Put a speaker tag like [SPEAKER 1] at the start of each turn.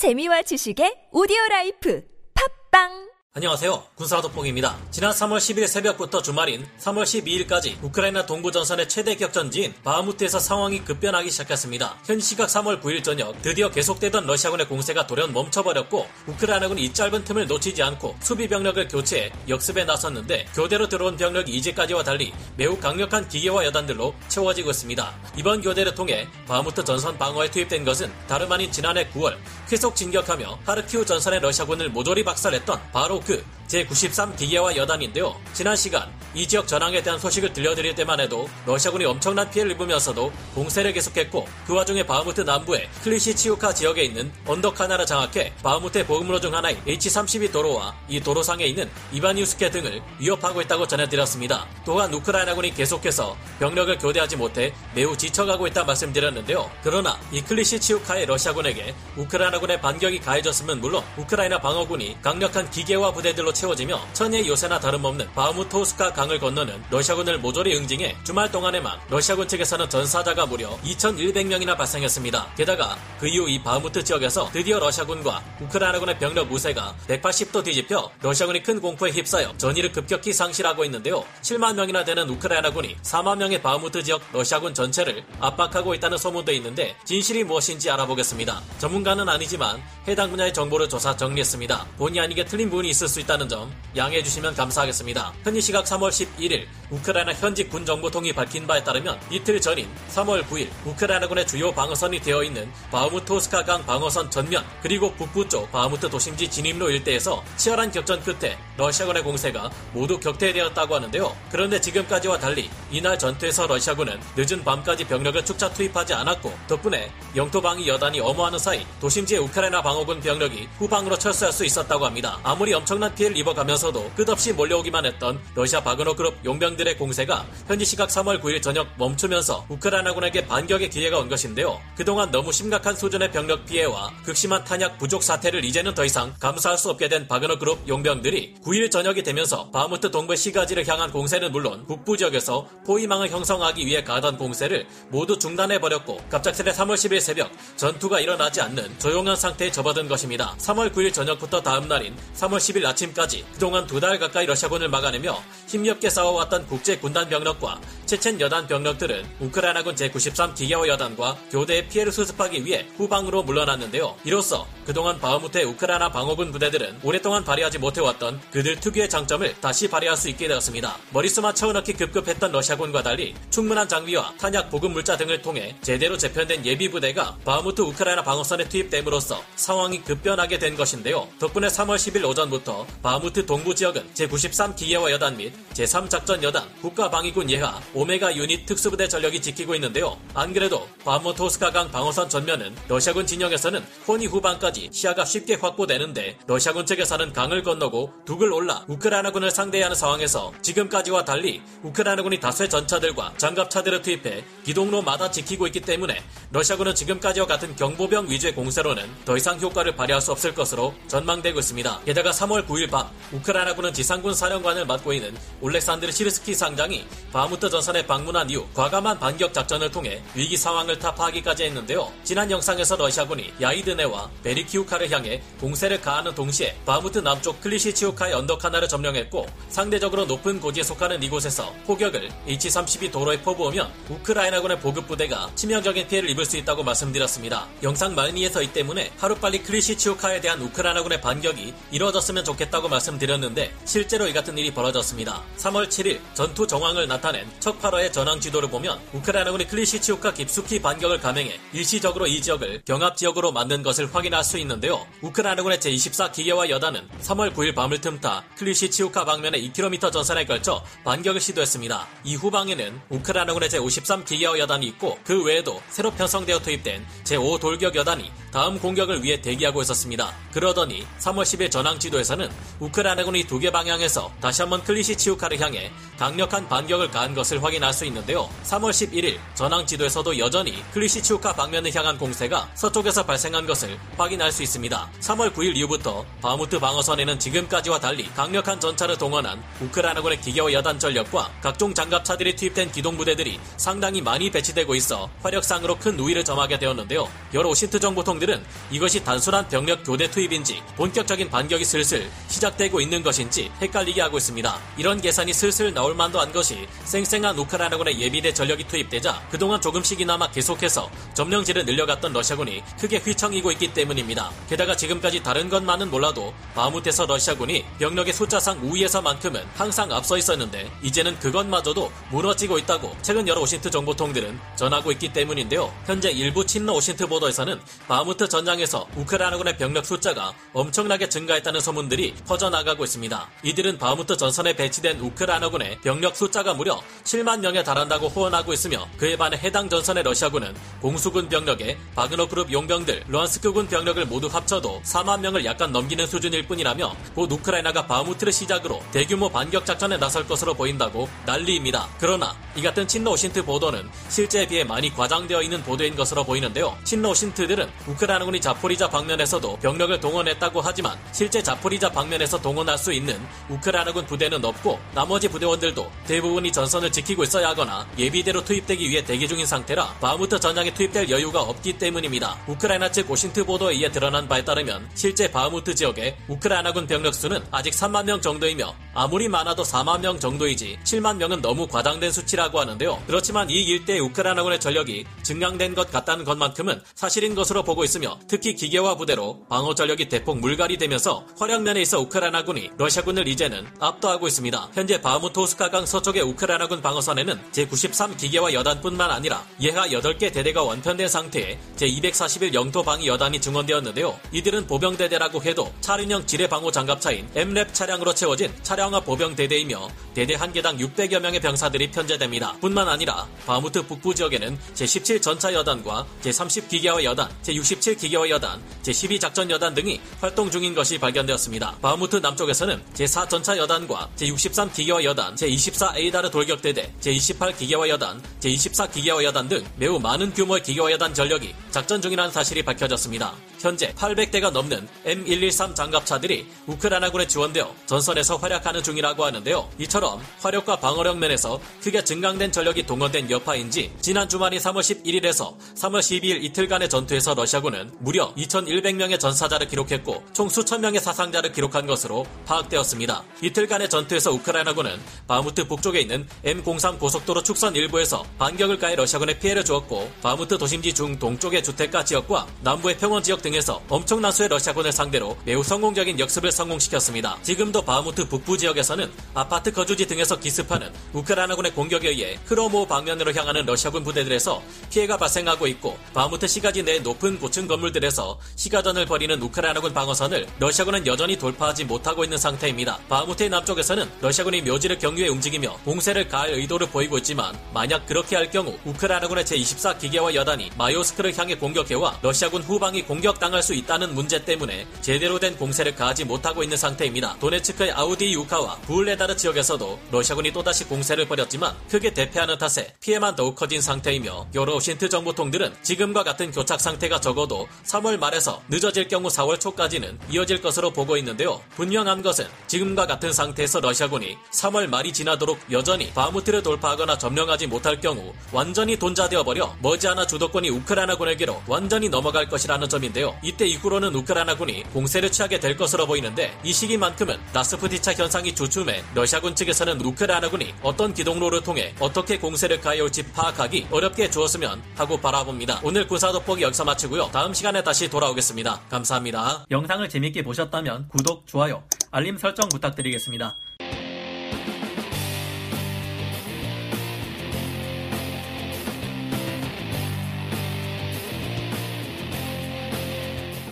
[SPEAKER 1] 재미와 지식의 오디오 라이프. 팟빵
[SPEAKER 2] 안녕하세요. 군사도폭입니다. 지난 3월 10일 새벽부터 주말인 3월 12일까지 우크라이나 동부 전선의 최대 격전지인 바흐무트에서 상황이 급변하기 시작했습니다. 현지 시각 3월 9일 저녁 드디어 계속되던 러시아군의 공세가 돌연 멈춰버렸고 우크라이나군이 이 짧은 틈을 놓치지 않고 수비 병력을 교체해 역습에 나섰는데 교대로 들어온 병력이 이제까지와 달리 매우 강력한 기계화 여단들로 채워지고 있습니다. 이번 교대를 통해 바흐무트 전선 방어에 투입된 것은 다름 아닌 지난해 9월 계속 진격하며 하르키우 전선의 러시아군을 모조리 박살냈던 바로 그 제93 기계화 여단인데요. 지난 시간 이 지역 전황에 대한 소식을 들려드릴 때만 해도 러시아군이 엄청난 피해를 입으면서도 공세를 계속했고 그 와중에 바흐무트 남부의 클리시 치우카 지역에 있는 언덕 하나를 장악해 바흐무트의 보급로 중 하나인 H32 도로와 이 도로상에 있는 이바니우스케 등을 위협하고 있다고 전해드렸습니다. 또한 우크라이나군이 계속해서 병력을 교대하지 못해 매우 지쳐가고 있다 말씀드렸는데요. 그러나 이 클리시 치우카의 러시아군에게 우크라이나군의 반격이 가해졌음은 물론 우크라이나 방어군이 강력한 기계화 부대들로 채워지며 천혜의 요새나 다름없는 바흐무토스카 강을 건너는 러시아군을 모조리 응징해 주말 동안에만 러시아군 측에서는 전사자가 무려 2,100명이나 발생했습니다. 게다가 그 이후 이 바흐무트 지역에서 드디어 러시아군과 우크라이나군의 병력 우세가 180도 뒤집혀 러시아군이 큰 공포에 휩싸여 전의를 급격히 상실하고 있는데요. 7만 명이나 되는 우크라이나군이 4만 명의 바흐무트 지역 러시아군 전체를 압박하고 있다는 소문도 있는데 진실이 무엇인지 알아보겠습니다. 전문가는 아니지만 해당 분야의 정보를 조사 정리했습니다. 본의 아니게 틀린 부분이 있을 수 있다는 점 양해해 주시면 감사하겠습니다. 현지 시각 3월 11일 우크라이나 현직 군 정보통이 밝힌 바에 따르면 이틀 전인 3월 9일 우크라이나군의 주요 방어선이 되어 있는 바흐무토스카 강 방어선 전면 그리고 북부 쪽 바흐무트 도심지 진입로 일대에서 치열한 격전 끝에 러시아군의 공세가 모두 격퇴되었다고 하는데요. 그런데 지금까지와 달리 이날 전투에서 러시아군은 늦은 밤까지 병력을 축차 투입하지 않았고 덕분에 영토 방위 여단이 엄호하는 사이 도심지의 우크라이나 방어군 병력이 후방으로 철수할 수 있었다고 합니다. 아무리 엄청난 피해를 입어가면서도 끝없이 몰려오기만 했던 러시아 바그너 그룹 용병들의 공세가 현지 시각 3월 9일 저녁 멈추면서 우크라이나군에게 반격의 기회가 온 것인데요. 그동안 너무 심각한 수준의 병력 피해와 극심한 탄약 부족 사태를 이제는 더 이상 감수할 수 없게 된 바그너 그룹 용병들이 9일 저녁이 되면서 바흐무트 동부 시가지를 향한 공세는 물론 북부 지역에서 포위망을 형성하기 위해 가던 공세를 모두 중단해버렸고 갑작스레 3월 10일 새벽 전투가 일어나지 않는 조용한 상태에 접어든 것입니다. 3월 9일 저녁부터 다음 날인 3월 10일 아침까지 그동안 두 달 가까이 러시아군을 막아내며 힘 겹게 싸워왔던 국제 군단 병력과 체첸 여단 병력들은 우크라이나군 제93 기계화 여단과 교대해 피해를 수습하기 위해 후방으로 물러났는데요. 이로써 그동안 바흐무트의 우크라이나 방어군 부대들은 오랫동안 발휘하지 못해왔던 그들 특유의 장점을 다시 발휘할 수 있게 되었습니다. 머릿수만 채워넣기 급급했던 러시아군과 달리 충분한 장비와 탄약 보급 물자 등을 통해 제대로 재편된 예비 부대가 바흐무트 우크라이나 방어선에 투입됨으로써 상황이 급변하게 된 것인데요. 덕분에 3월 10일 오전부터 바흐무트 동부 지역은 제93 기계화 여단 및 제3작전 여단 국가방위군 예하 오메가 유닛 특수부대 전력이 지키고 있는데요. 안 그래도 바흐무토스카강 방어선 전면은 러시아군 진영에서는 호니 후방까지 시야가 쉽게 확보되는데 러시아군 측에서는 강을 건너고 둑을 올라 우크라이나군을 상대하는 상황에서 지금까지와 달리 우크라이나군이 다수의 전차들과 장갑차들을 투입해 기동로마다 지키고 있기 때문에 러시아군은 지금까지와 같은 경보병 위주의 공세로는 더 이상 효과를 발휘할 수 없을 것으로 전망되고 있습니다. 게다가 3월 9일 밤 우크라이나군은 지상군 사령관을 맡고 있는 올렉산드르 시르스키 상장이 바무트 전선 인근에 방문한 이후 과감한 반격 작전을 통해 위기 상황을 타파하기까지 했는데요. 지난 영상에서 러시아군이 야이드네와 베리키우카를 향해 공세를 가하는 동시에 바무트 남쪽 클리시치우카의 언덕 하나를 점령했고 상대적으로 높은 고지에 속하는 이곳에서 포격을 H-32 도로에 퍼부으면 우크라이나군의 보급부대가 치명적인 피해를 입을 수 있다고 말씀드렸습니다. 영상 말미에서 이 때문에 하루빨리 클리시치우카에 대한 우크라이나군의 반격이 이루어졌으면 좋겠다고 말씀드렸는데 실제로 이 같은 일이 벌어졌습니다. 3월 7일 전투 정황을 나타낸 첫 18화의 전황 지도를 보면 우크라이나군이 클리시치우카 깊숙이 반격을 감행해 일시적으로 이 지역을 경합 지역으로 만든 것을 확인할 수 있는데요. 우크라이나군의 제24 기계화 여단은 3월 9일 밤을 틈타 클리시치우카 방면의 2km 전선에 걸쳐 반격을 시도했습니다. 이 후방에는 우크라이나군의 제53 기계화 여단이 있고 그 외에도 새로 편성되어 투입된 제5 돌격 여단이 다음 공격을 위해 대기하고 있었습니다. 그러더니 3월 10일 전황 지도에서는 우크라이나군이 두 개 방향에서 다시 한번 클리시치우카를 향해 강력한 반격을 가한 것을 확인할 수 있는데요. 3월 11일 전황 지도에서도 여전히 클리시치우카 방면을 향한 공세가 서쪽에서 발생한 것을 확인할 수 있습니다. 3월 9일 이후부터 바무트 방어선에는 지금까지와 달리 강력한 전차를 동원한 우크라이나군의 기계화 여단 전력과 각종 장갑차들이 투입된 기동 부대들이 상당히 많이 배치되고 있어 화력상으로 큰 우위를 점하게 되었는데요. 여러 OSINT 정보통들은 이것이 단순한 병력 교대 투입인지 본격적인 반격이 슬슬 시작되고 있는 것인지 헷갈리게 하고 있습니다. 이런 계산이 슬슬 나올 만도 한 것이 쌩쌩한 우크라이나군의 예비대 전력이 투입되자 그동안 조금씩이나마 계속해서 점령지를 늘려갔던 러시아군이 크게 휘청이고 있기 때문입니다. 게다가 지금까지 다른 것만은 몰라도 바무트에서 러시아군이 병력의 숫자상 우위에서만큼은 항상 앞서 있었는데 이제는 그것마저도 무너지고 있다고 최근 여러 OSINT 정보통들은 전하고 있기 때문인데요. 현재 일부 친러 OSINT 보도에서는 바무트 전장에서 우크라이나군의 병력 숫자가 엄청나게 증가했다는 소문들이 퍼져나가고 있습니다. 이들은 바무트 전선에 배치된 우크라이나군의 병력 숫자가 무려 7만 명에 달한다고 호언하고 있으며 그에 반해 해당 전선의 러시아군은 공수군 병력에 바그너 그룹 용병들, 루한스크군 병력을 모두 합쳐도 4만 명을 약간 넘기는 수준일 뿐이라며 곧 우크라이나가 바무트를 시작으로 대규모 반격 작전에 나설 것으로 보인다고 난리입니다. 그러나 이 같은 친러 OSINT 보도는 실제에 비해 많이 과장되어 있는 보도인 것으로 보이는데요. 친러 OSINT들은 우크라이나군이 자포리자 방면에서도 병력을 동원했다고 하지만 실제 자포리자 방면에서 동원할 수 있는 우크라이나군 부대는 없고 나머지 부대원들도 대부분이 전선을 지키고 있어야 하거나 예비대로 투입되기 위해 대기 중인 상태라 바무트 전장에 투입될 여유가 없기 때문입니다. 우크라이나 측 OSINT 보도에 의해 드러난 바에 따르면 실제 바무트 지역의 우크라이나군 병력 수는 아직 3만 명 정도이며 아무리 많아도 4만 명 정도이지 7만 명은 너무 과장된 수치라고 하는데요. 그렇지만 이 일대의 우크라이나군의 전력이 증강된 것 같다는 것만큼은 사실인 것으로 보고 있으며 특히 기계화 부대로 방어 전력이 대폭 물갈이 되면서 활약면에 있어 우크라이나군이 러시아군을 이제는 압도하고 있습니다. 현재 바무토스카강 서쪽의 우크라이나군 방어선에는 제93 기계화 여단뿐만 아니라 예하 8개 대대가 완편된 상태에 제241 영토 방위 여단이 증원되었는데요. 이들은 보병대대라고 해도 차륜형 지뢰 방호 장갑차인 M랩 차량으로 채워진 차량화 보병대대이며 대대 한 개당 600여 명의 병사들이 편제됩니다. 뿐만 아니라 바무트 북부 지역에는 제17 전차 여단과 제30 기계화 여단, 제67 기계화 여단, 제12 작전 여단 등이 활동 중인 것이 발견되었습니다. 바무트 남쪽에서는 제4 전차 여단과 제63 기계화 여단, 제24 에이다르 돌격대대, 제28 기계화 여단, 제24 기계화 여단 등 매우 많은 규모의 기계화 여단 전력이 작전 중이라는 사실이 밝혀졌습니다. 현재 800대가 넘는 M113 장갑차들이 우크라이나군에 지원되어 전선에서 활약하는 중이라고 하는데요. 이처럼 화력과 방어력 면에서 크게 증강된 전력이 동원된 여파인지 지난 주말인 3월 11일에서 3월 12일 이틀간의 전투에서 러시아군은 무려 2,100명의 전사자를 기록했고 총 수천 명의 사상자를 기록한 것으로 파악되었습니다. 이틀간의 전투에서 우크라이나군은 바무트 북쪽에 있는 M03 고속도로 축선 일부에서 반격을 가해 러시아군에 피해를 주었고 바무트 도심지 중 동쪽의 주택가 지역과 남부의 평원 지역 등에서 엄청난 수의 러시아군을 상대로 매우 성공적인 역습을 성공시켰습니다. 지금도 바무트 북부 지역에서는 아파트 거주지 등에서 기습하는 우크라이나군의 공격에 의해 크로모 방면으로 향하는 러시아군 부대들에서 피해가 발생하고 있고 바무트 시가지 내 높은 고층 건물들에서 시가전을 벌이는 우크라이나군 방어선을 러시아군은 여전히 돌파하지 못하고 있는 상태입니다. 바무트의 남쪽에서는 러시아군이 묘지를 경유해 움직이며 공세를 가할 의도를 보이고 있지만 만약 그렇게 할 경우 우크라이나군의 제24 기계화 여단이 마요스크를 향해 공격해와 러시아군 후방이 공격당할 수 있다는 문제 때문에 제대로 된 공세를 가하지 못하고 있는 상태입니다. 도네츠크의 아우디이우카와 부흘레다르 지역에서도 러시아군이 또다시 공세를 벌였지만 크게 대패하는 탓에 피해만 더욱 커진 상태이며 여러 OSINT 정보통들은 지금과 같은 교착 상태가 적어도 3월 말에서 늦어질 경우 4월 초까지는 이어질 것으로 보고 있는데요. 분명한 것은 지금과 같은 상태에서 러시아군이 3월 말이 지나도록 여전히 바무트 를 돌파하거나 점령하지 못할 경우 완전히 돈자되어 버려 머지않아 주도권이 우크라이나군에게로 완전히 넘어갈 것이라는 점인데요. 이때 이후로는 우크라이나군이 공세를 취하게 될 것으로 보이는데 이 시기만큼은 라스푸티차 현상이 주춤해 러시아군 측에서는 우크라이나군이 어떤 기동로를 통해 어떻게 공세를 가해올지 파악하기 어렵게 주었으면 하고 바라봅니다. 오늘 군사 돋보기 여기서 마치고요. 다음 시간에 다시 돌아오겠습니다. 감사합니다.
[SPEAKER 3] 영상을 재밌게 보셨다면 구독, 좋아요, 알림 설정 부탁드리겠습니다.